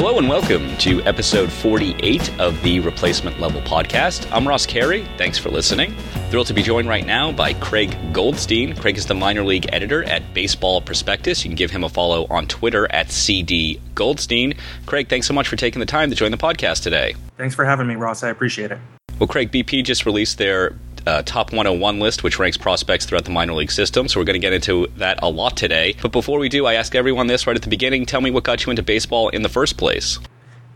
Hello and welcome to episode 48 of the Replacement Level Podcast. I'm Ross Carey. Thanks for listening. Thrilled to be joined right now by Craig Goldstein. Craig is the minor league editor at Baseball Prospectus. You can give him a follow on Twitter at CD Goldstein. Craig, thanks so much for taking the time to join the podcast today. Thanks for having me, Ross. I appreciate it. Well, Craig, BP just released their uh, top 101 list, which ranks prospects throughout the minor league system. So we're going to get into that a lot today. But before we do, I ask everyone this right at the beginning tell me what got you into baseball in the first place.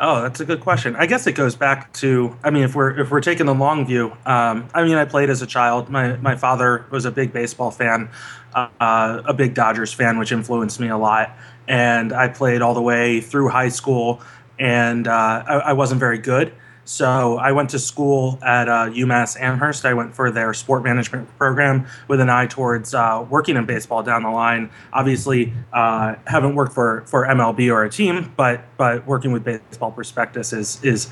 Oh, that's a good question. I guess it goes back to I mean, if we're if we're taking the long view, um, I mean, I played as a child. My my father was a big baseball fan, uh, a big Dodgers fan, which influenced me a lot. And I played all the way through high school, and uh, I, I wasn't very good. So I went to school at uh, UMass Amherst. I went for their sport management program with an eye towards uh, working in baseball down the line. Obviously, uh, haven't worked for, for MLB or a team, but but working with Baseball Prospectus is is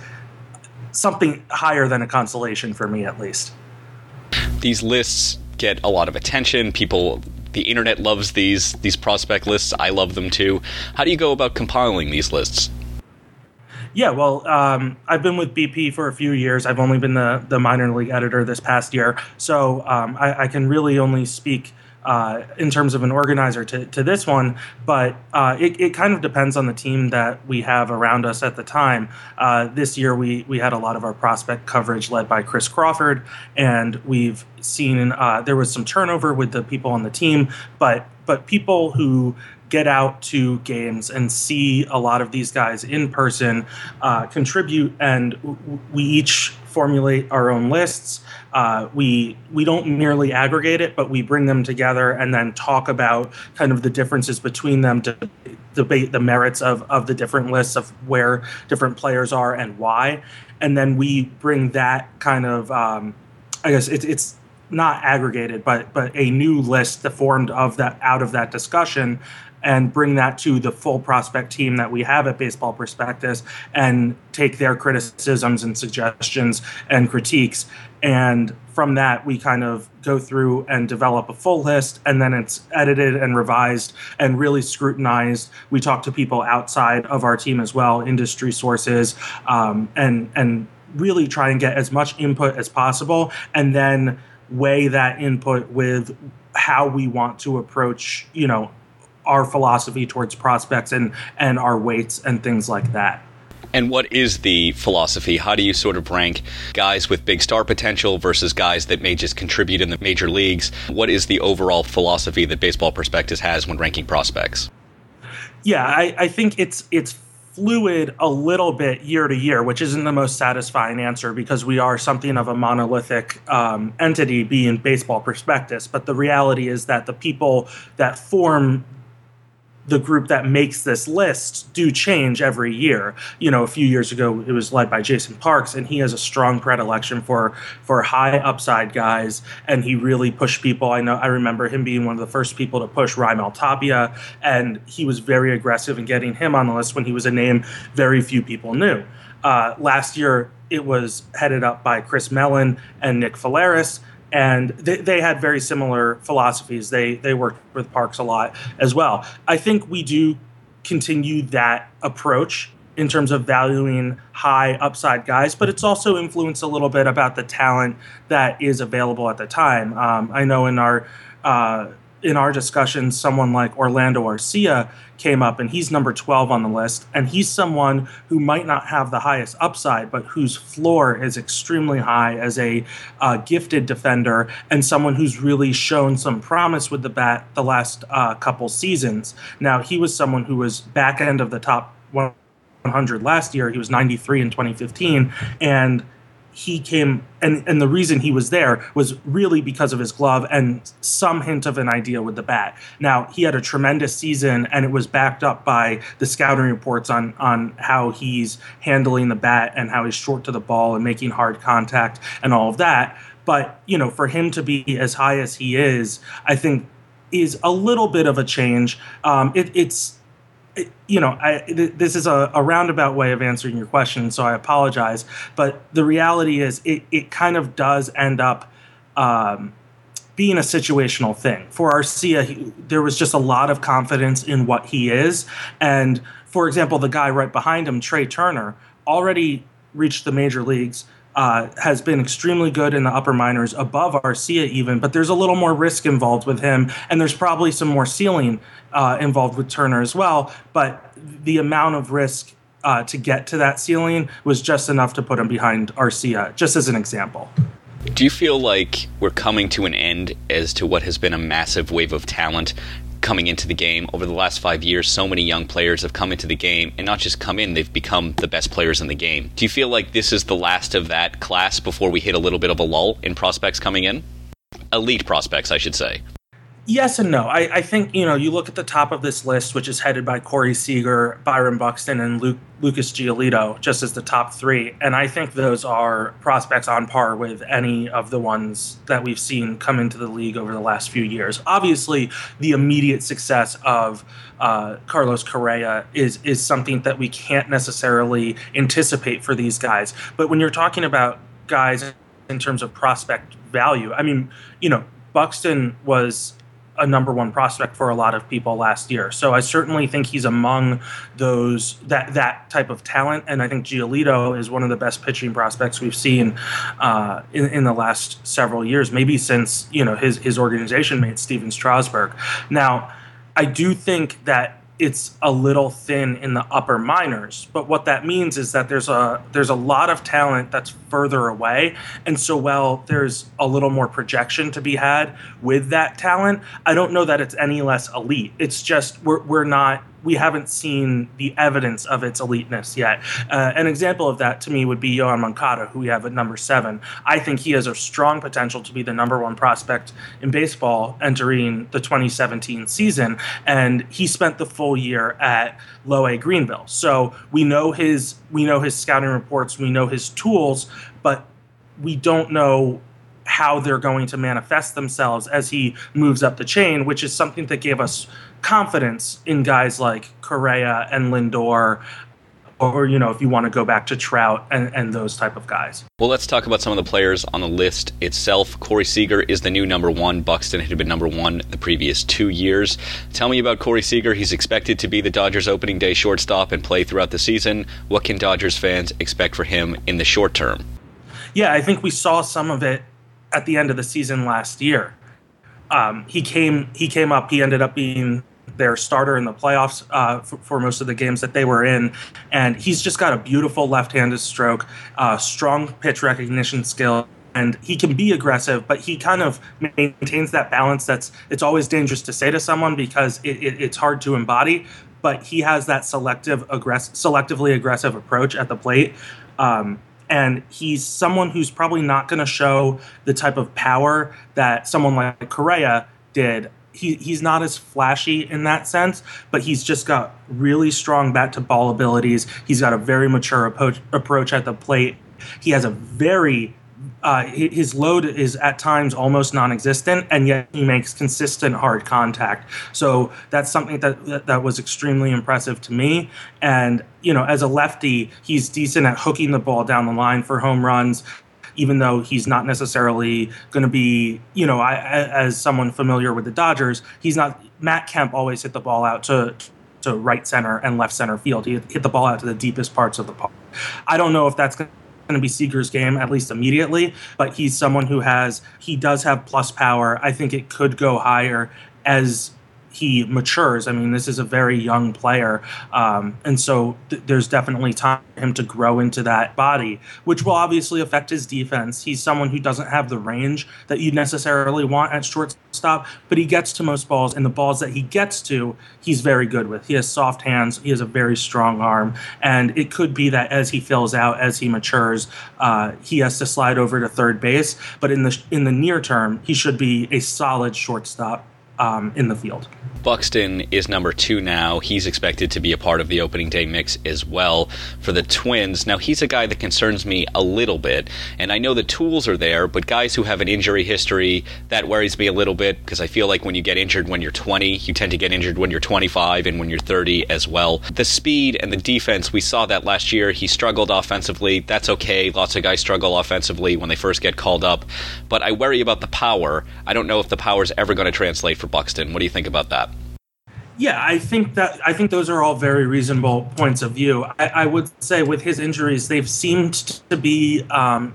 something higher than a consolation for me, at least. These lists get a lot of attention. People the internet loves these these prospect lists. I love them too. How do you go about compiling these lists? Yeah, well, um, I've been with BP for a few years. I've only been the, the minor league editor this past year. So um, I, I, can really only speak uh, in terms of an organizer to, to this one, but uh, it, it kind of depends on the team that we have around us at the time. Uh, this year, we, we had a lot of our prospect coverage led by Chris Crawford, and we've seen uh, there was some turnover with the people on the team, but but people who get out to games and see a lot of these guys in person uh, contribute, and we each formulate our own lists. Uh, we we don't merely aggregate it, but we bring them together and then talk about kind of the differences between them to debate the merits of of the different lists of where different players are and why, and then we bring that kind of um, I guess it's it's not aggregated, but but a new list that formed of that out of that discussion and bring that to the full prospect team that we have at Baseball Prospectus and take their criticisms and suggestions and critiques. And from that, we kind of go through and develop a full list, and then it's edited and revised and really scrutinized. We talk to people outside of our team as well, industry sources, um, and and really try and get as much input as possible, and then weigh that input with how we want to approach, you know, our philosophy towards prospects and and our weights and things like that. And what is the philosophy? How do you sort of rank guys with big star potential versus guys that may just contribute in the major leagues? What is the overall philosophy that Baseball Prospectus has when ranking prospects? Yeah, I, I think it's it's fluid a little bit year to year, which isn't the most satisfying answer because we are something of a monolithic um, entity being baseball prospectus. But the reality is that the people that form the group that makes this list do change every year. You know, a few years ago it was led by Jason Parks, and he has a strong predilection for for high upside guys, and he really pushed people. I know I remember him being one of the first people to push Raimel Tapia, and he was very aggressive in getting him on the list when he was a name very few people knew. Uh, last year it was headed up by Chris Mellen and Nick Faleris and they, they had very similar philosophies. They they worked with Parks a lot as well. I think we do continue that approach in terms of valuing high upside guys, but it's also influenced a little bit about the talent that is available at the time. Um, I know in our uh, in our discussions, someone like Orlando Arcia came up, and he's number 12 on the list. And he's someone who might not have the highest upside, but whose floor is extremely high as a uh, gifted defender and someone who's really shown some promise with the bat the last uh, couple seasons. Now, he was someone who was back end of the top 100 last year. He was 93 in 2015. And he came and and the reason he was there was really because of his glove and some hint of an idea with the bat. Now he had a tremendous season and it was backed up by the scouting reports on on how he's handling the bat and how he's short to the ball and making hard contact and all of that. But you know, for him to be as high as he is, I think is a little bit of a change. Um, it, it's you know, I, th- this is a, a, roundabout way of answering your question, so I apologize. But the reality is, it, it kind of does end up um, being a situational thing. For Arcia, he, there was just a lot of confidence in what he is. And for example, the guy right behind him, Trea Turner, already reached the major leagues. Uh, has been extremely good in the upper minors, above Arcia even, but there's a little more risk involved with him, and there's probably some more ceiling uh, involved with Turner as well. But the amount of risk uh, to get to that ceiling was just enough to put him behind Arcia, just as an example. Do you feel like we're coming to an end as to what has been a massive wave of talent coming into the game over the last five years? So many young players have come into the game, and not just come in, they've become the best players in the game. Do you feel like this is the last of that class before we hit a little bit of a lull in prospects coming in? Elite prospects, I should say yes and no. I, I, think you know you look at the top of this list, which is headed by Corey Seager, Byron Buxton, and Luke, Lucas Giolito, just as the top three, and I think those are prospects on par with any of the ones that we've seen come into the league over the last few years. Obviously, the immediate success of uh, Carlos Correa is is something that we can't necessarily anticipate for these guys. But when you're talking about guys in terms of prospect value, I mean, you know, Buxton was a number one prospect for a lot of people last year. So I certainly think he's among those that that type of talent, and I think Giolito is one of the best pitching prospects we've seen uh, in in the last several years, maybe since you know his his organization mate Stephen Strasburg. Now, I do think that it's a little thin in the upper minors. But what that means is that there's a there's a lot of talent that's further away, and so while there's a little more projection to be had with that talent, I don't know that it's any less elite. It's just we're we're not we haven't seen the evidence of its eliteness yet. Uh, an example of that to me would be Yoan Moncada, who we have at number seven. I think he has a strong potential to be the number one prospect in baseball entering the 2017 season, and he spent the full year at Low A Greenville. So we know his we know his scouting reports, we know his tools, but we don't know how they're going to manifest themselves as he moves up the chain, which is something that gave us confidence in guys like Correa and Lindor or you know if you want to go back to Trout and, and those type of guys. Well, let's talk about some of the players on the list itself. Corey Seager is the new number one. Buxton had been number one the previous two years. Tell me about Corey Seager. He's expected to be the Dodgers opening day shortstop and play throughout the season. What can Dodgers fans expect for him in the short term? Yeah, I think we saw some of it at the end of the season last year. Um, he came he came up. He ended up being their starter in the playoffs uh, for, for, most of the games that they were in. And he's just got a beautiful left handed stroke, uh, strong pitch recognition skill. And he can be aggressive, but he kind of maintains that balance. That's it's always dangerous to say to someone because it, it, it's hard to embody. But he has that selective, aggressive, selectively aggressive approach at the plate. Um, and he's someone who's probably not going to show the type of power that someone like Correa did he, he's not as flashy in that sense, but he's just got really strong bat to ball abilities. He's got a very mature approach, approach at the plate. He has a very uh, his load is at times almost non-existent, and yet he makes consistent hard contact. So that's something that, that, was extremely impressive to me. And you know, as a lefty, he's decent at hooking the ball down the line for home runs even though he's not necessarily going to be, you know, I, as someone familiar with the Dodgers, he's not. Matt Kemp always hit the ball out to to right center and left center field. He hit the ball out to the deepest parts of the park. I don't know if that's going to be Seager's game at least immediately, but he's someone who has he does have plus power. I think it could go higher as he matures. I mean, this is a very young player, um, and so th- there's definitely time for him to grow into that body, which will obviously affect his defense. He's someone who doesn't have the range that you necessarily want at shortstop, but he gets to most balls, and the balls that he gets to, he's very good with. He has soft hands, he has a very strong arm, and it could be that as he fills out, as he matures, uh, he has to slide over to third base. But in the in the near term, he should be a solid shortstop um, in the field. Buxton is number two now. He's expected to be a part of the opening day mix as well for the Twins. Now, he's a guy that concerns me a little bit, and I know the tools are there, but guys who have an injury history, that worries me a little bit because I feel like when you get injured when you're 20, you tend to get injured when you're 25 and when you're 30 as well. The speed and the defense, we saw that last year. He struggled offensively. That's okay. Lots of guys struggle offensively when they first get called up, but I worry about the power. I don't know if the power is ever going to translate for Buxton. What do you think about that? Yeah, I think that I think those are all very reasonable points of view. I, I would say with his injuries, they've seemed to be um,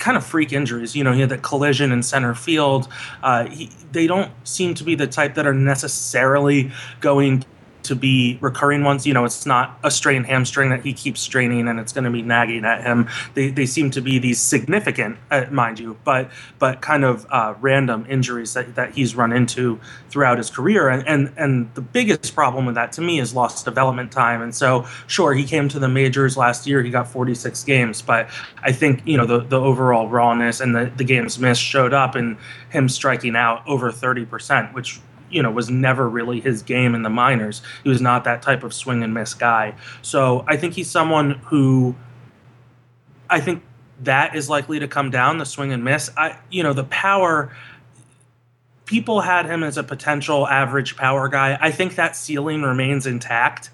kind of freak injuries. You know, he had that collision in center field. Uh, he, they don't seem to be the type that are necessarily going to be recurring ones. You know, it's not a strained hamstring that he keeps straining and it's going to be nagging at him. They, they seem to be these significant, uh, mind you, but but kind of uh, random injuries that, that he's run into throughout his career. And, and and the biggest problem with that to me is lost development time. And so, sure, he came to the majors last year. He got 46 games, but I think you know the the overall rawness and the the games missed showed up in him striking out over 30 percent, which you know was never really his game in the minors. He was not that type of swing and miss guy. So I think he's someone who I think that is likely to come down the swing and miss. I you know the power people had him as a potential average power guy. I think that ceiling remains intact.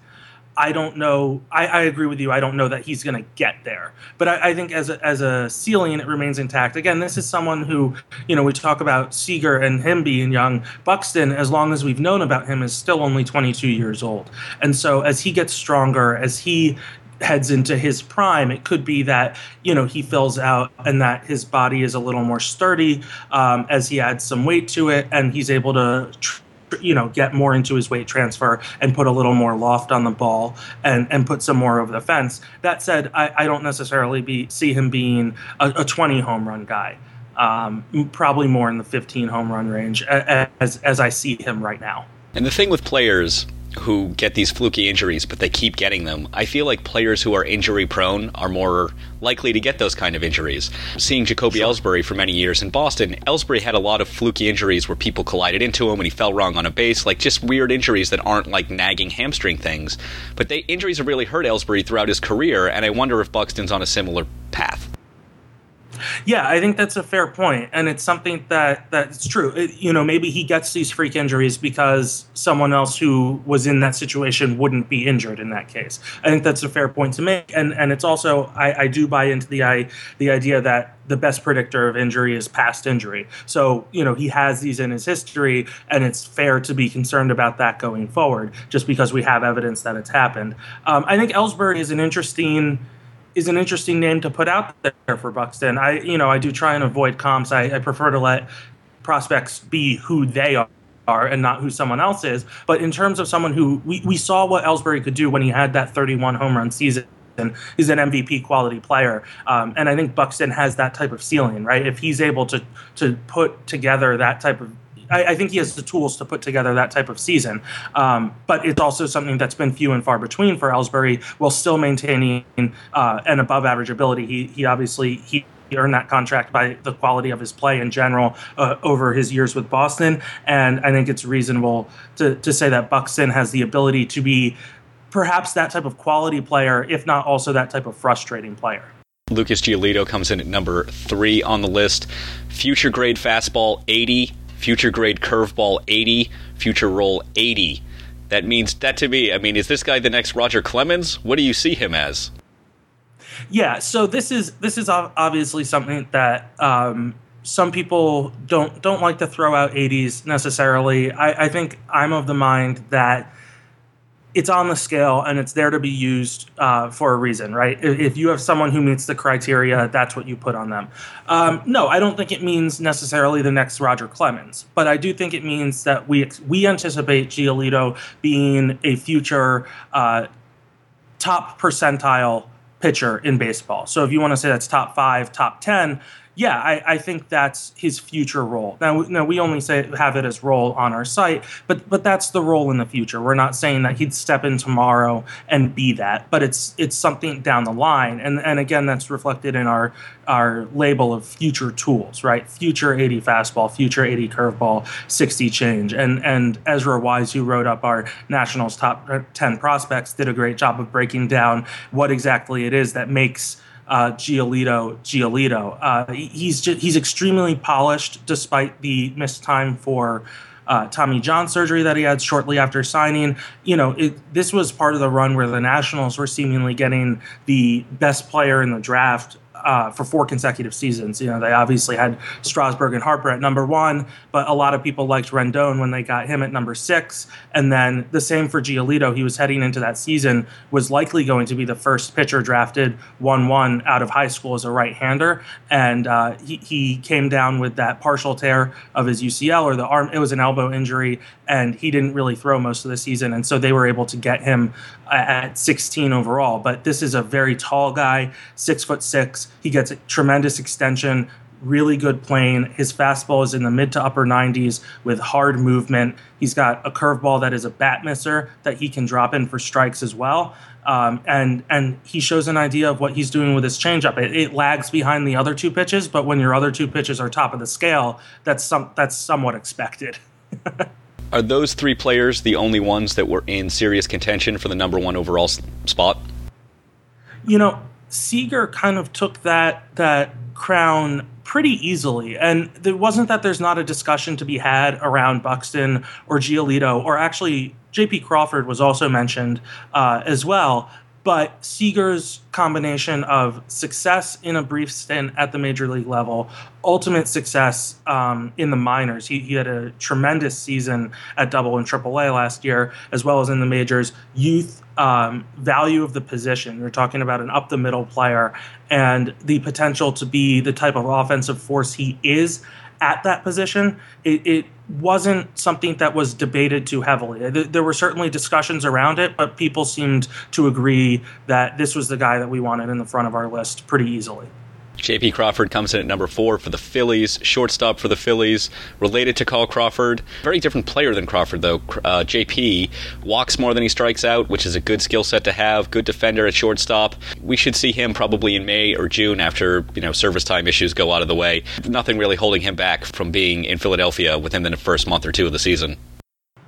I don't know. I, I, agree with you. I don't know that he's going to get there, but I, I, think as a, as a ceiling, it remains intact. Again, this is someone who, you know, we talk about Seager and him being young. Buxton, as long as we've known about him, is still only 22 years old, and so as he gets stronger, as he heads into his prime, it could be that you know he fills out and that his body is a little more sturdy um, as he adds some weight to it, and he's able to. Tr- you know get more into his weight transfer and put a little more loft on the ball and and put some more over the fence. That said i, I don't necessarily be see him being a, a 20 home run guy um, probably more in the 15 home run range as as i see him right now. And the thing with players who get these fluky injuries, but they keep getting them. I feel like players who are injury prone are more likely to get those kind of injuries. Seeing Jacoby sure. Ellsbury for many years in Boston, Ellsbury had a lot of fluky injuries where people collided into him and he fell wrong on a base, like just weird injuries that aren't like nagging hamstring things. But they injuries have really hurt Ellsbury throughout his career, and I wonder if Buxton's on a similar path. Yeah, I think that's a fair point, and it's something that that's true. It, you know, maybe he gets these freak injuries because someone else who was in that situation wouldn't be injured in that case. I think that's a fair point to make, and and it's also I, I do buy into the I, the idea that the best predictor of injury is past injury. So you know he has these in his history, and it's fair to be concerned about that going forward, just because we have evidence that it's happened. Um, I think Ellsbury is an interesting is an interesting name to put out there for Buxton. I you know I do try and avoid comps. I, I prefer to let prospects be who they are are and not who someone else is. But in terms of someone who we, we saw what Ellsbury could do when he had that 31 home run season. And he's an MVP quality player, um, and I think Buxton has that type of ceiling, right? If he's able to to put together that type of I, I, think he has the tools to put together that type of season. Um, but it's also something that's been few and far between for Ellsbury, while still maintaining uh, an above average ability. He he obviously he earned that contract by the quality of his play in general uh, over his years with Boston. And I think it's reasonable to, to say that Buxton has the ability to be perhaps that type of quality player, if not also that type of frustrating player. Lucas Giolito comes in at number three on the list. Future grade fastball 80, future grade curveball 80, future roll 80. That means that to me, I mean, is this guy the next Roger Clemens? What do you see him as? Yeah, so this is this is obviously something that um, some people don't don't like to throw out 80s necessarily. I, I think I'm of the mind that it's on the scale and it's there to be used uh, for a reason, right? If you have someone who meets the criteria, that's what you put on them. Um, no, I don't think it means necessarily the next Roger Clemens, but I do think it means that we we anticipate Giolito being a future uh, top percentile pitcher in baseball. So if you want to say that's top five, top ten, yeah, I, I, think that's his future role. Now, now we only say have it as role on our site, but but that's the role in the future. We're not saying that he'd step in tomorrow and be that, but it's it's something down the line. And and again, that's reflected in our our label of future tools, right? Future 80 fastball, future 80 curveball, 60 change. And and Ezra Wise, who wrote up our Nationals top 10 prospects, did a great job of breaking down what exactly it is that makes uh, Giolito Giolito. Uh, he's just, he's extremely polished despite the missed time for uh, Tommy John surgery that he had shortly after signing. You know, it, this was part of the run where the Nationals were seemingly getting the best player in the draft uh, for four consecutive seasons. You know, they obviously had Strasburg and Harper at number one, but a lot of people liked Rendon when they got him at number six. And then the same for Giolito. He was heading into that season, was likely going to be the first pitcher drafted 1 1 out of high school as a right hander. And uh, he, he came down with that partial tear of his UCL or the arm. It was an elbow injury, and he didn't really throw most of the season. And so they were able to get him at 16 overall. But this is a very tall guy, six foot six. He gets a tremendous extension, really good plane. His fastball is in the mid to upper 90s with hard movement. He's got a curveball that is a bat misser that he can drop in for strikes as well. Um, and and he shows an idea of what he's doing with his changeup. It, it lags behind the other two pitches, but when your other two pitches are top of the scale, that's some that's somewhat expected. are those three players the only ones that were in serious contention for the number one overall spot? You know, Seager kind of took that that crown pretty easily. And it wasn't that there's not a discussion to be had around Buxton or Giolito, or actually J.P. Crawford was also mentioned uh, as well. But Seager's combination of success in a brief stint at the major league level, ultimate success um, in the minors. He, he, had a tremendous season at double and triple A last year, as well as in the majors. Youth um, value of the position. You're talking about an up the middle player and the potential to be the type of offensive force he is at that position. It, it wasn't something that was debated too heavily. There were certainly discussions around it, but people seemed to agree that this was the guy that we wanted in the front of our list pretty easily. J.P. Crawford comes in at number four for the Phillies, shortstop for the Phillies, related to Carl Crawford. Very different player than Crawford, though. Uh, J.P. walks more than he strikes out, which is a good skill set to have. Good defender at shortstop. We should see him probably in May or June after you know service time issues go out of the way. Nothing really holding him back from being in Philadelphia within the first month or two of the season.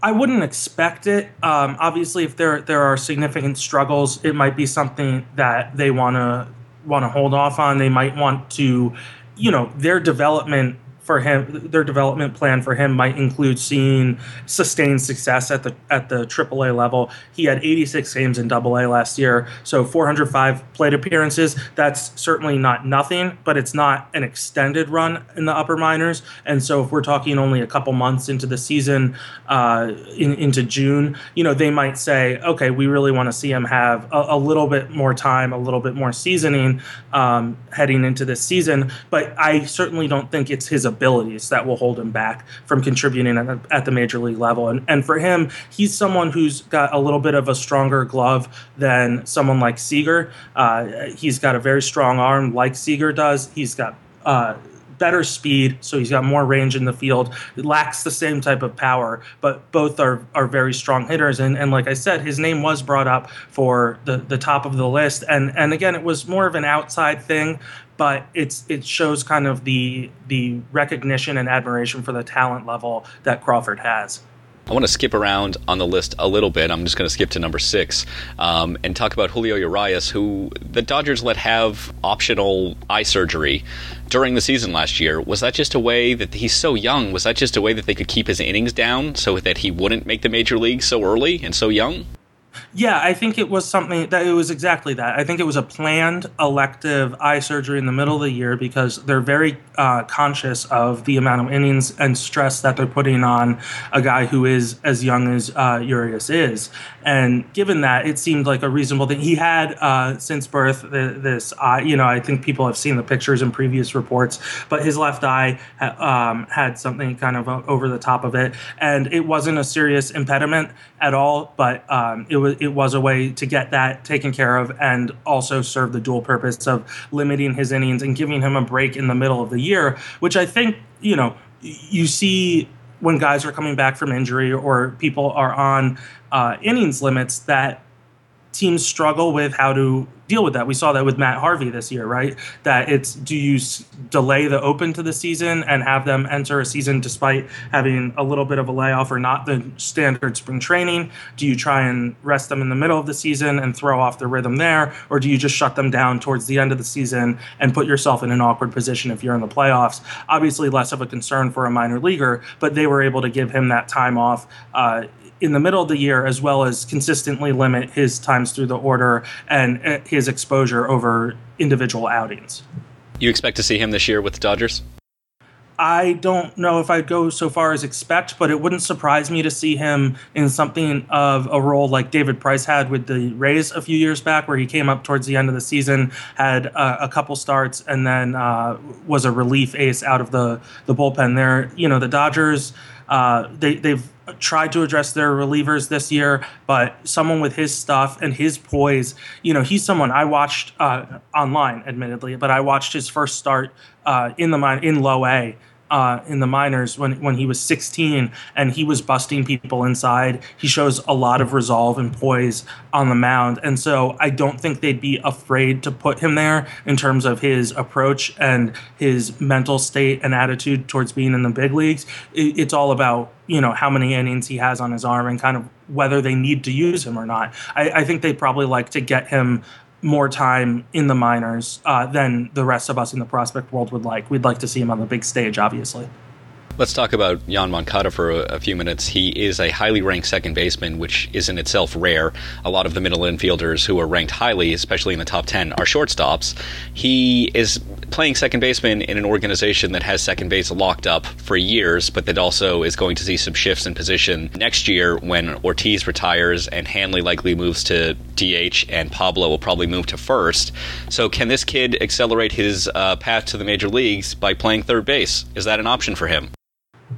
I wouldn't expect it. Um, obviously, if there there are significant struggles, it might be something that they want to want to hold off on. They might want to, you know, their development for him, their development plan for him might include seeing sustained success at the at the AAA level. He had 86 games in AA last year, so 405 plate appearances. That's certainly not nothing, but it's not an extended run in the upper minors. And so, if we're talking only a couple months into the season, uh, in, into June, you know, they might say, okay, we really want to see him have a, a, little bit more time, a little bit more seasoning um, heading into this season. But I certainly don't think it's his abilities that will hold him back from contributing at the, at the major league level. And, and for him, he's someone who's got a little bit of a stronger glove than someone like Seager. Uh, he's got a very strong arm, like Seager does. He's got uh, better speed, so he's got more range in the field. It lacks the same type of power, but both are are very strong hitters. And and like I said, his name was brought up for the the top of the list. And and again, it was more of an outside thing, but it's it shows kind of the the recognition and admiration for the talent level that Crawford has. I want to skip around on the list a little bit. I'm just going to skip to number six um, and talk about Julio Urias, who the Dodgers let have optional eye surgery during the season last year. Was that just a way that he's so young? Was that just a way that they could keep his innings down so that he wouldn't make the major league so early and so young? Yeah, I think it was something that it was exactly that. I think it was a planned elective eye surgery in the middle of the year because they're very uh, conscious of the amount of innings and stress that they're putting on a guy who is as young as uh, Urias is. And given that, it seemed like a reasonable thing. He had uh, since birth this eye. You know, I think people have seen the pictures in previous reports, but his left eye um, had something kind of over the top of it, and it wasn't a serious impediment at all. But um, it was it was a way to get that taken care of and also serve the dual purpose of limiting his innings and giving him a break in the middle of the year, which I think you know you see when guys are coming back from injury or people are on uh, innings limits that teams struggle with how to deal with that. We saw that with Matt Harvey this year, right? That it's do you delay the open to the season and have them enter a season despite having a little bit of a layoff or not the standard spring training? Do you try and rest them in the middle of the season and throw off the rhythm there? Or do you just shut them down towards the end of the season and put yourself in an awkward position if you're in the playoffs? Obviously, less of a concern for a minor leaguer, but they were able to give him that time off. Uh, in the middle of the year, as well as consistently limit his times through the order and uh, his exposure over individual outings. You expect to see him this year with the Dodgers? I don't know if I'd go so far as expect, but it wouldn't surprise me to see him in something of a role like David Price had with the Rays a few years back, where he came up towards the end of the season, had a, a couple starts, and then uh, was a relief ace out of the the bullpen. There, you know, the Dodgers. Uh, they, they've tried to address their relievers this year, but someone with his stuff and his poise, you know, he's someone I watched uh, online, admittedly, but I watched his first start uh, in the mine in low A uh, in the minors when when he was 16 and he was busting people inside. He shows a lot of resolve and poise on the mound, and so I don't think they'd be afraid to put him there in terms of his approach and his mental state and attitude towards being in the big leagues. It, it's all about you know how many innings he has on his arm and kind of whether they need to use him or not. I, I think they probably like to get him more time in the minors uh, than the rest of us in the prospect world would like. We'd like to see him on the big stage, obviously. Let's talk about Yoan Moncada for a, a, few minutes. He is a highly ranked second baseman, which is in itself rare. A lot of the middle infielders who are ranked highly, especially in the top 10, are shortstops. He is playing second baseman in an organization that has second base locked up for years, but that also is going to see some shifts in position next year when Ortiz retires and Hanley likely moves to DH and Pablo will probably move to first. So, can this kid accelerate his uh, path to the major leagues by playing third base? Is that an option for him?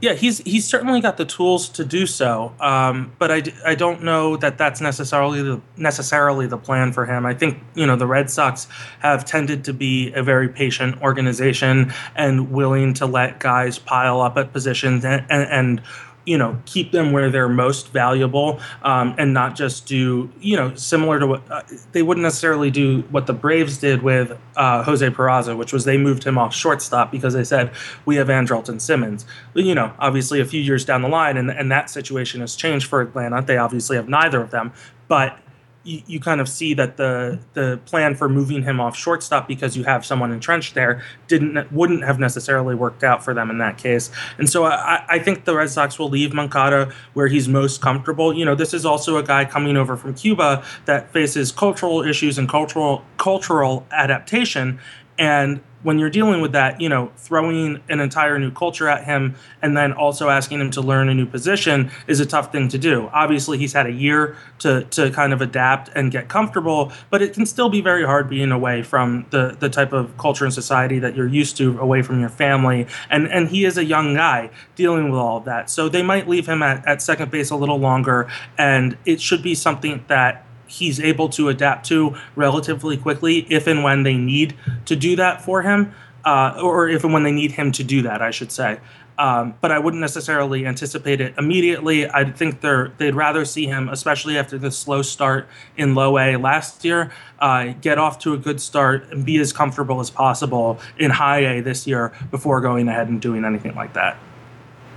Yeah, he's he's certainly got the tools to do so, um, but I, I don't know that that's necessarily the, necessarily the plan for him. I think you know the Red Sox have tended to be a very patient organization and willing to let guys pile up at positions and, and, and you know keep them where they're most valuable um, and not just do you know similar to what uh, they wouldn't necessarily do what the Braves did with uh, Jose Peraza, which was they moved him off shortstop because they said we have Andrelton Simmons. But, you know, obviously a few years down the line, and and that situation has changed for Atlanta. They obviously have neither of them, but you, kind of see that the the plan for moving him off shortstop because you have someone entrenched there didn't wouldn't have necessarily worked out for them in that case. And so I, I think the Red Sox will leave Moncada where he's most comfortable. You know, this is also a guy coming over from Cuba that faces cultural issues and cultural cultural adaptation. And when you're dealing with that, you know, throwing an entire new culture at him and then also asking him to learn a new position is a tough thing to do. Obviously, he's had a year to to kind of adapt and get comfortable, but it can still be very hard being away from the the type of culture and society that you're used to, away from your family. And and he is a young guy dealing with all of that. So they might leave him at, at second base a little longer and it should be something that he's able to adapt to relatively quickly if and when they need to do that for him, uh, or if and when they need him to do that, I should say. Um, but I wouldn't necessarily anticipate it immediately. I think they're they'd rather see him, especially after the slow start in low A last year, uh, get off to a good start and be as comfortable as possible in high A this year before going ahead and doing anything like that.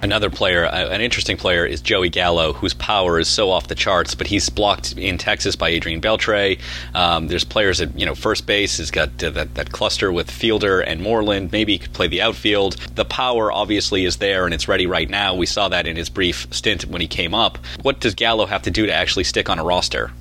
Another player, uh, an interesting player, is Joey Gallo, whose power is so off the charts, but he's blocked in Texas by Adrian Beltre. Um, there's players at you know first base. He's got uh, that, that cluster with Fielder and Moreland. Maybe he could play the outfield. The power obviously is there and it's ready right now. We saw that in his brief stint when he came up. What does Gallo have to do to actually stick on a roster?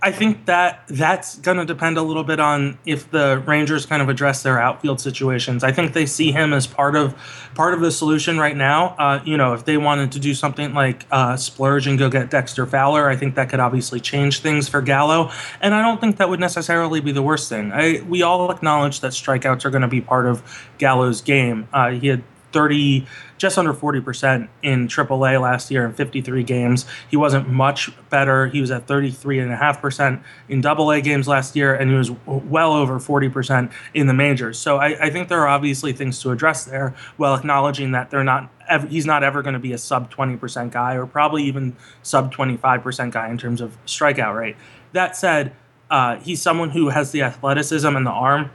I think that that's going to depend a little bit on if the Rangers kind of address their outfield situations. I think they see him as part of part of the solution right now. Uh, you know, if they wanted to do something like uh, splurge and go get Dexter Fowler, I think that could obviously change things for Gallo. And I don't think that would necessarily be the worst thing. I, we all acknowledge that strikeouts are going to be part of Gallo's game. Uh, he had 30 just under 40% in AAA last year in 53 games. He wasn't much better. He was at 33.5% in AA games last year, and he was well over 40% in the majors. So I, I think there are obviously things to address there while acknowledging that they're not he's not ever going to be a sub 20% guy or probably even sub 25% guy in terms of strikeout rate. That said, uh, he's someone who has the athleticism and the arm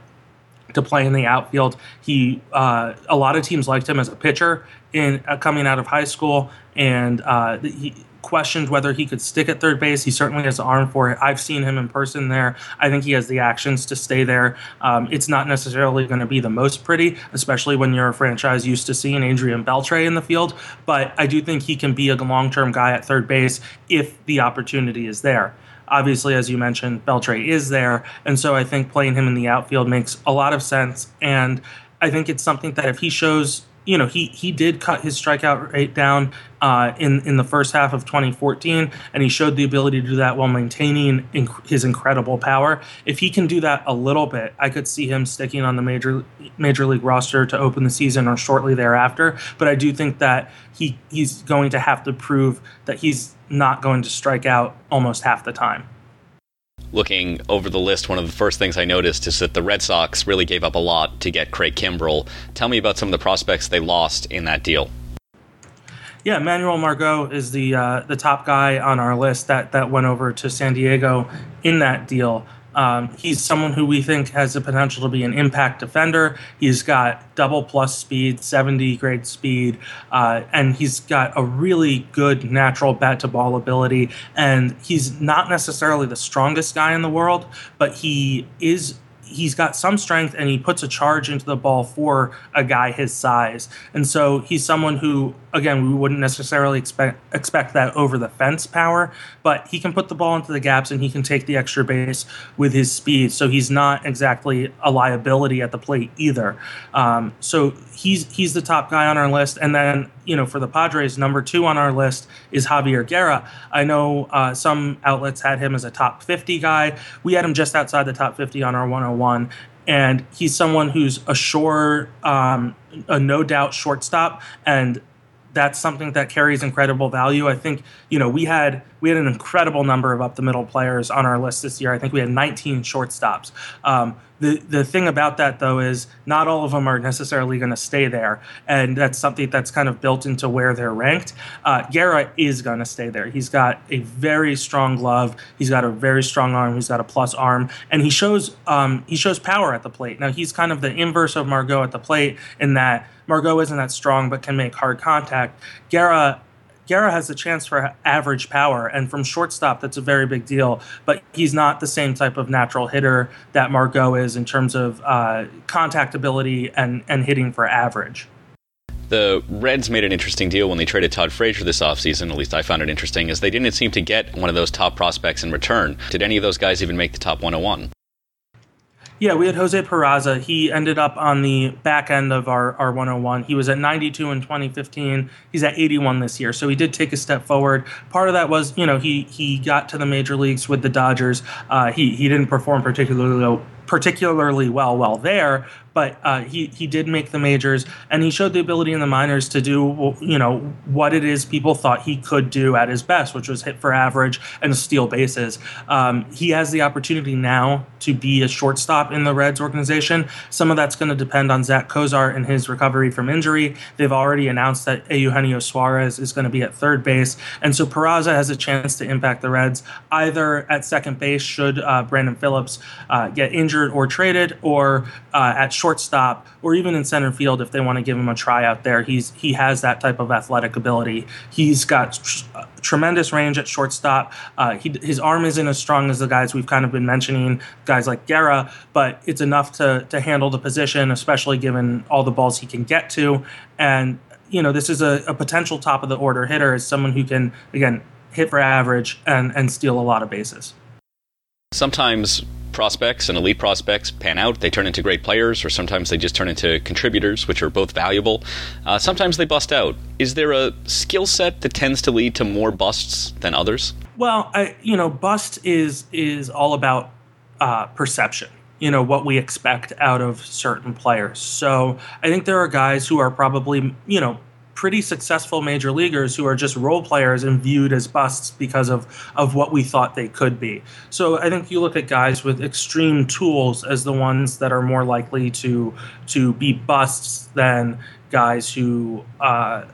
to play in the outfield. He uh, a lot of teams liked him as a pitcher in uh, coming out of high school, and uh, he questioned whether he could stick at third base. He certainly has the arm for it. I've seen him in person there. I think he has the actions to stay there. Um, it's not necessarily going to be the most pretty, especially when you're a franchise used to seeing Adrian Beltre in the field. But I do think he can be a long term guy at third base if the opportunity is there. Obviously, as you mentioned, Beltre is there. And so I think playing him in the outfield makes a lot of sense. And I think it's something that if he shows you know, he he did cut his strikeout rate down uh, in in the first half of 2014, and he showed the ability to do that while maintaining inc- his incredible power. If he can do that a little bit, I could see him sticking on the major major league roster to open the season or shortly thereafter. But I do think that he he's going to have to prove that he's not going to strike out almost half the time looking over the list, one of the first things I noticed is that the Red Sox really gave up a lot to get Craig Kimbrel. Tell me about some of the prospects they lost in that deal. Yeah, Manuel Margot is the uh, the top guy on our list that that went over to San Diego in that deal. Um, he's someone who we think has the potential to be an impact defender. He's got double plus speed, 70 grade speed, uh, and he's got a really good natural bat to ball ability. And he's not necessarily the strongest guy in the world, but he is he's got some strength and he puts a charge into the ball for a guy his size. And so he's someone who, again, we wouldn't necessarily expect expect that over the fence power, but he can put the ball into the gaps and he can take the extra base with his speed. So he's not exactly a liability at the plate either. Um, so he's he's the top guy on our list. And then you know for the Padres, number two on our list is Javier Guerra. I know uh, some outlets had him as a top 50 guy. We had him just outside the top 50 on our 101 and he's someone who's a sure, um, a no doubt shortstop, and that's something that carries incredible value. I think you know we had we had an incredible number of up the middle players on our list this year. I think we had 19 shortstops. Um, the the thing about that though is not all of them are necessarily going to stay there, and that's something that's kind of built into where they're ranked. Uh, Guerra is going to stay there. He's got a very strong glove. He's got a very strong arm. He's got a plus arm, and he shows um, he shows power at the plate. Now he's kind of the inverse of Margot at the plate in that Margot isn't that strong but can make hard contact. Guerra Guerra has a chance for average power, and from shortstop, that's a very big deal. But he's not the same type of natural hitter that Margot is in terms of uh, contact ability and, and hitting for average. The Reds made an interesting deal when they traded Todd Frazier this offseason, at least I found it interesting, is they didn't seem to get one of those top prospects in return. Did any of those guys even make the top 101? Yeah, we had Jose Peraza. He ended up on the back end of our, our 101. He was at 92 in 2015. He's at 81 this year. So he did take a step forward. Part of that was, you know, he he got to the major leagues with the Dodgers. Uh, he he didn't perform particularly particularly well while there, but uh, he he did make the majors, and he showed the ability in the minors to do you know what it is people thought he could do at his best, which was hit for average and steal bases. Um, he has the opportunity now to be a shortstop in the Reds organization. Some of that's going to depend on Zach Cozart and his recovery from injury. They've already announced that Eugenio Suarez is going to be at third base, and so Peraza has a chance to impact the Reds either at second base should uh, Brandon Phillips uh, get injured or traded, or uh, at shortstop or even in center field if they want to give him a try out there. He's he has that type of athletic ability. He's got tr- tremendous range at shortstop. Uh, he, his arm isn't as strong as the guys we've kind of been mentioning, guys like Guerra, but it's enough to to handle the position, especially given all the balls he can get to. And you know, this is a, a potential top of the order hitter as someone who can again hit for average and and steal a lot of bases. Sometimes prospects and elite prospects pan out. They turn into great players, or sometimes they just turn into contributors, which are both valuable. Uh, sometimes they bust out. Is there a skill set that tends to lead to more busts than others? Well, I, you know, bust is is all about uh, perception. You know what we expect out of certain players. So I think there are guys who are probably you know pretty successful major leaguers who are just role players and viewed as busts because of, of what we thought they could be. So I think you look at guys with extreme tools as the ones that are more likely to to be busts than guys who uh,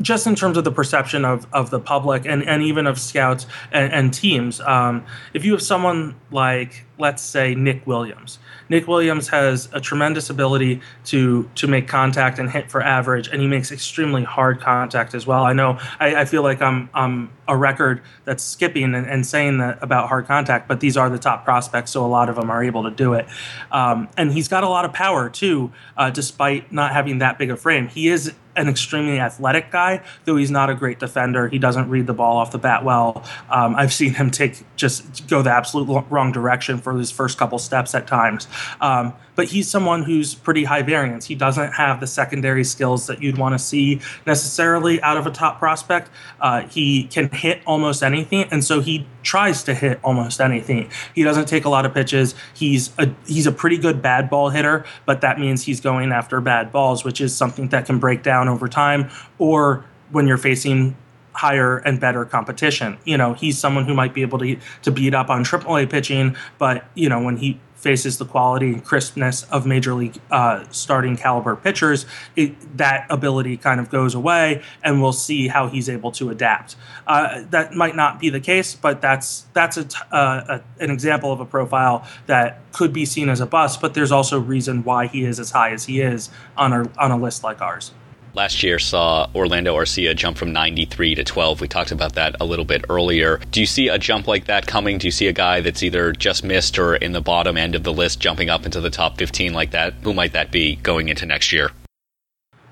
just in terms of the perception of, of the public and, and even of scouts and, and teams. Um, if you have someone like let's say Nick Williams. Nick Williams has a tremendous ability to to make contact and hit for average, and he makes extremely hard contact as well. I know I, I feel like I'm I'm a record that's skipping and, and, saying that about hard contact, but these are the top prospects, so a lot of them are able to do it. Um, and he's got a lot of power too, uh, despite not having that big a frame. He is an extremely athletic guy, though he's not a great defender. He doesn't read the ball off the bat well. Um, I've seen him take just go the absolute wrong direction for his first couple steps at times. Um, but he's someone who's pretty high variance. He doesn't have the secondary skills that you'd want to see necessarily out of a top prospect. Uh, he can hit almost anything, and so he tries to hit almost anything. He doesn't take a lot of pitches. He's a he's a pretty good bad ball hitter, but that means he's going after bad balls, which is something that can break down over time or when you're facing higher and better competition. You know, he's someone who might be able to to beat up on AAA pitching, but you know, when he faces the quality and crispness of major league uh, starting caliber pitchers, it, that ability kind of goes away, and we'll see how he's able to adapt. Uh, that might not be the case, but that's that's a, uh, a, an example of a profile that could be seen as a bust. But there's also reason why he is as high as he is on a on a list like ours last year saw Orlando Arcia jump from 93 to 12. We talked about that a little bit earlier. Do you see a jump like that coming? Do you see a guy that's either just missed or in the bottom end of the list jumping up into the top 15 like that? Who might that be going into next year?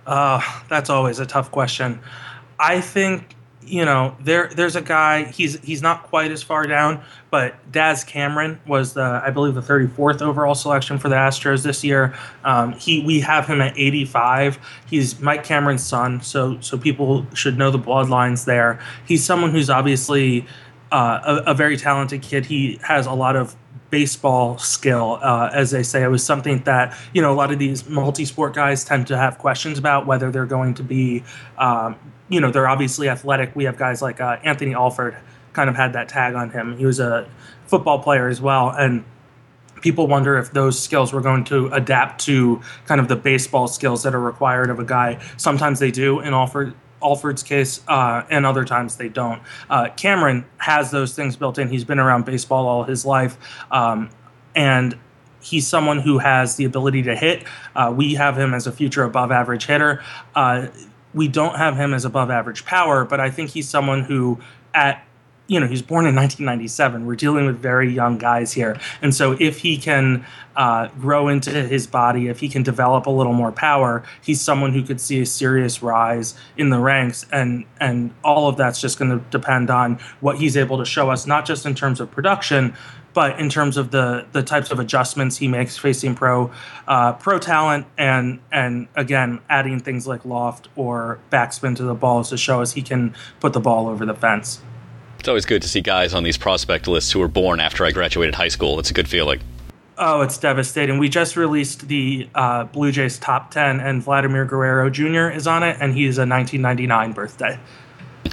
Uh, that's always a tough question. I think you know, there there's a guy. He's he's not quite as far down, but Daz Cameron was the I believe the 34th overall selection for the Astros this year. Um, he we have him at 85. He's Mike Cameron's son, so so people should know the bloodlines there. He's someone who's obviously uh, a, a very talented kid. He has a lot of baseball skill, uh, as they say. It was something that you know a lot of these multi-sport guys tend to have questions about whether they're going to be um, you know, they're obviously athletic. We have guys like uh, Anthony Alford kind of had that tag on him. He was a football player as well. And people wonder if those skills were going to adapt to kind of the baseball skills that are required of a guy. Sometimes they do in Alford. Alford's case, uh, and other times they don't. Uh, Cameron has those things built in. He's been around baseball all his life, um, and he's someone who has the ability to hit. Uh, we have him as a future above average hitter. We don't have him as above average power, but I think he's someone who, at you know, he's born in 1997. We're dealing with very young guys here, and so if he can uh, grow into his body, if he can develop a little more power, he's someone who could see a serious rise in the ranks, and and all of that's just going to depend on what he's able to show us, not just in terms of production, but in terms of the the types of adjustments he makes facing pro uh, pro talent and and again adding things like loft or backspin to the balls to show us he can put the ball over the fence. It's always good to see guys on these prospect lists who were born after I graduated high school. It's a good feeling. Oh, it's devastating. We just released the uh, Blue Jays top 10, and Vladimir Guerrero Jr. is on it, and he's a 1999 birthday.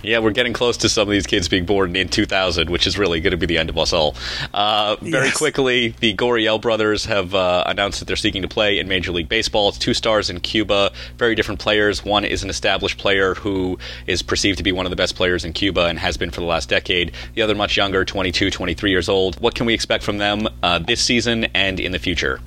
Yeah, we're getting close to some of these kids being born in 2000, which is really going to be the end of us all. Uh, very yes. quickly, the Gurriel brothers have uh, announced that they're seeking to play in Major League Baseball. It's two stars in Cuba, very different players. One is an established player who is perceived to be one of the best players in Cuba and has been for the last decade. The other, much younger, 22, 23 years old. What can we expect from them uh, this season and in the future?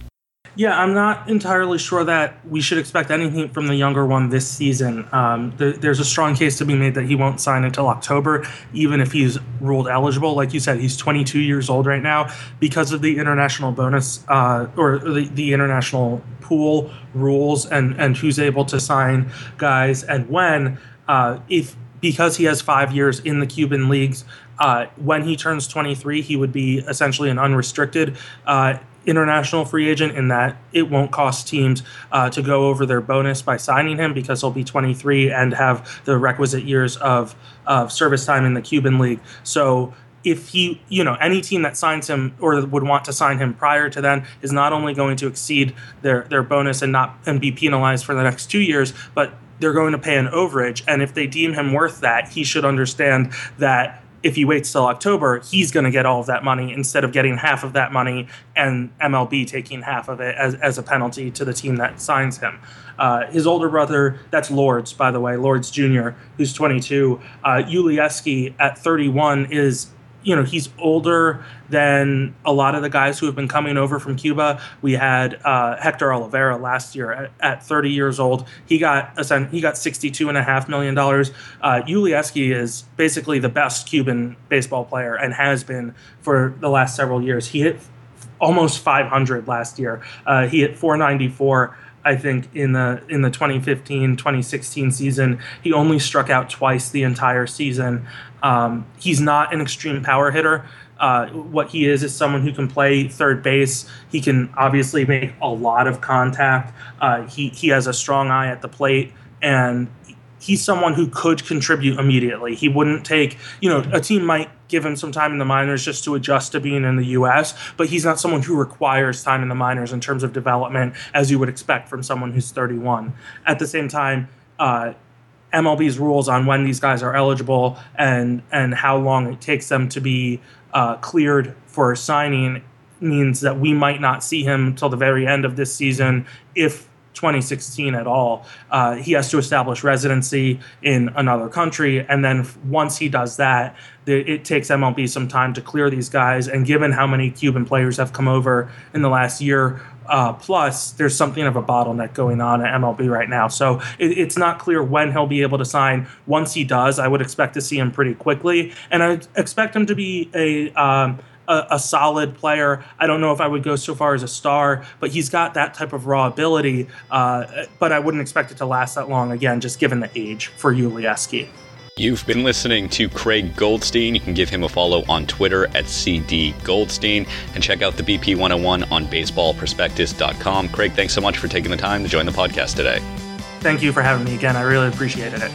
Yeah, I'm not entirely sure that we should expect anything from the younger one this season. Um, the, there's a strong case to be made that he won't sign until October, even if he's ruled eligible. Like you said, he's 22 years old right now because of the international bonus uh, or the, the international pool rules and, and who's able to sign guys and when. Uh, if because he has five years in the Cuban leagues, uh, when he turns 23, he would be essentially an unrestricted uh, international free agent in that it won't cost teams uh, to go over their bonus by signing him because he'll be 23 and have the requisite years of, of service time in the Cuban League. So if he, you know, any team that signs him or would want to sign him prior to then is not only going to exceed their their bonus and not and be penalized for the next two years, but they're going to pay an overage. And if they deem him worth that, he should understand that if he waits till October, he's going to get all of that money instead of getting half of that money and MLB taking half of it as, as a penalty to the team that signs him. Uh, his older brother, that's Lourdes, by the way, Lourdes Jr., who's 22. Uh, Yulieski at 31 is you know, he's older than a lot of the guys who have been coming over from Cuba. We had uh, Hector Olivera last year at, at, 30 years old. He got he got 62 and a half million dollars. Uh, Yulieski is basically the best Cuban baseball player and has been for the last several years. He hit almost 500 last year. Uh, he hit 494. I think in the in the 2015 2016 season, he only struck out twice the entire season. Um, he's not an extreme power hitter. Uh, what he is is someone who can play third base. He can obviously make a lot of contact. Uh, he he has a strong eye at the plate, and he's someone who could contribute immediately. He wouldn't take, you know, a team might give him some time in the minors just to adjust to being in the U.S., but he's not someone who requires time in the minors in terms of development as you would expect from someone who's 31. At the same time, uh, MLB's rules on when these guys are eligible and and how long it takes them to be uh, cleared for signing means that we might not see him until the very end of this season if 2016 at all. Uh, he has to establish residency in another country, and then once he does that, the, it takes MLB some time to clear these guys. And given how many Cuban players have come over in the last year, uh, plus, there's something of a bottleneck going on at MLB right now. So it, it's not clear when he'll be able to sign. Once he does, I would expect to see him pretty quickly. And I expect him to be a. Um, a, a, solid player. I don't know if I would go so far as a star, but he's got that type of raw ability. Uh, but I wouldn't expect it to last that long, again, just given the age for Yulieski. You've been listening to Craig Goldstein. You can give him a follow on Twitter at CD Goldstein and check out the BP 101 on baseballprospectus.com. Craig, thanks so much for taking the time to join the podcast today. Thank you for having me again. I really appreciated it.